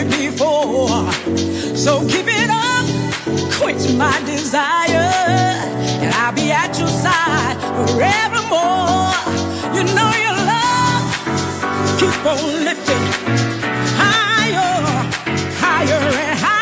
before. So keep it up, quench my desire, and I'll be at your side forevermore. You know your love, keep on lifting higher, higher and higher.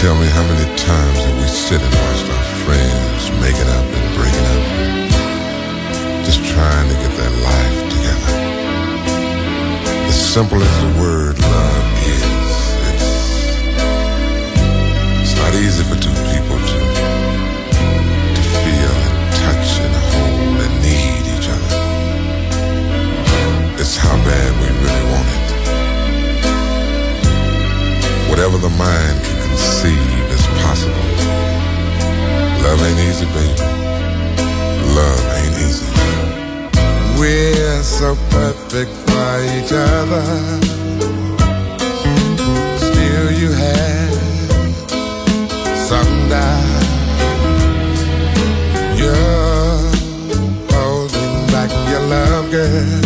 Tell me how many times that we sit and watch our friends making up and breaking up, just trying to get their life together. As simple as the word love is, it's, it's not easy for two people to, to feel and touch and hold and need each other. It's how bad we really want it. Whatever the mind can conceive is possible. Love ain't easy, baby. Love ain't easy. We're so perfect for each other. Still, you have some doubt. You're holding back your love, girl,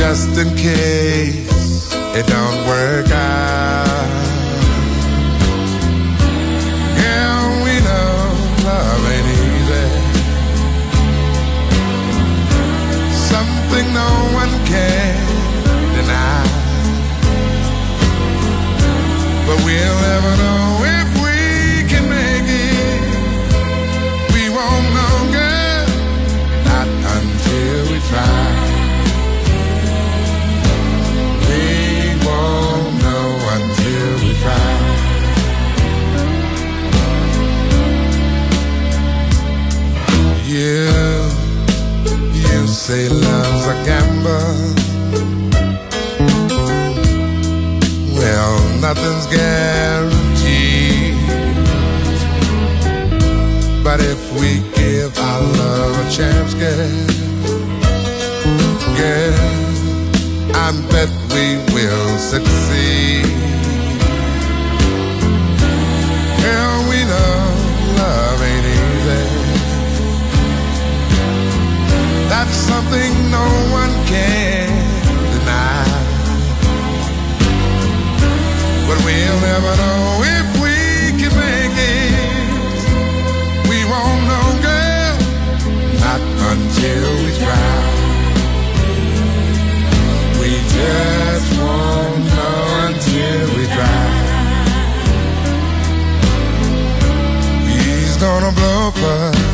just in case it don't work out. Something no one can deny. But we'll never know if we can make it. We won't know, girl, not until we try. We won't know until we try. You, you say nothing's guaranteed. But if we give our love a chance, girl, girl, I bet we will succeed. Girl, we know love ain't easy. That's something no one can we'll never know if we can make it. We won't know, girl, not until we try. We just won't know until we try. He's gonna blow for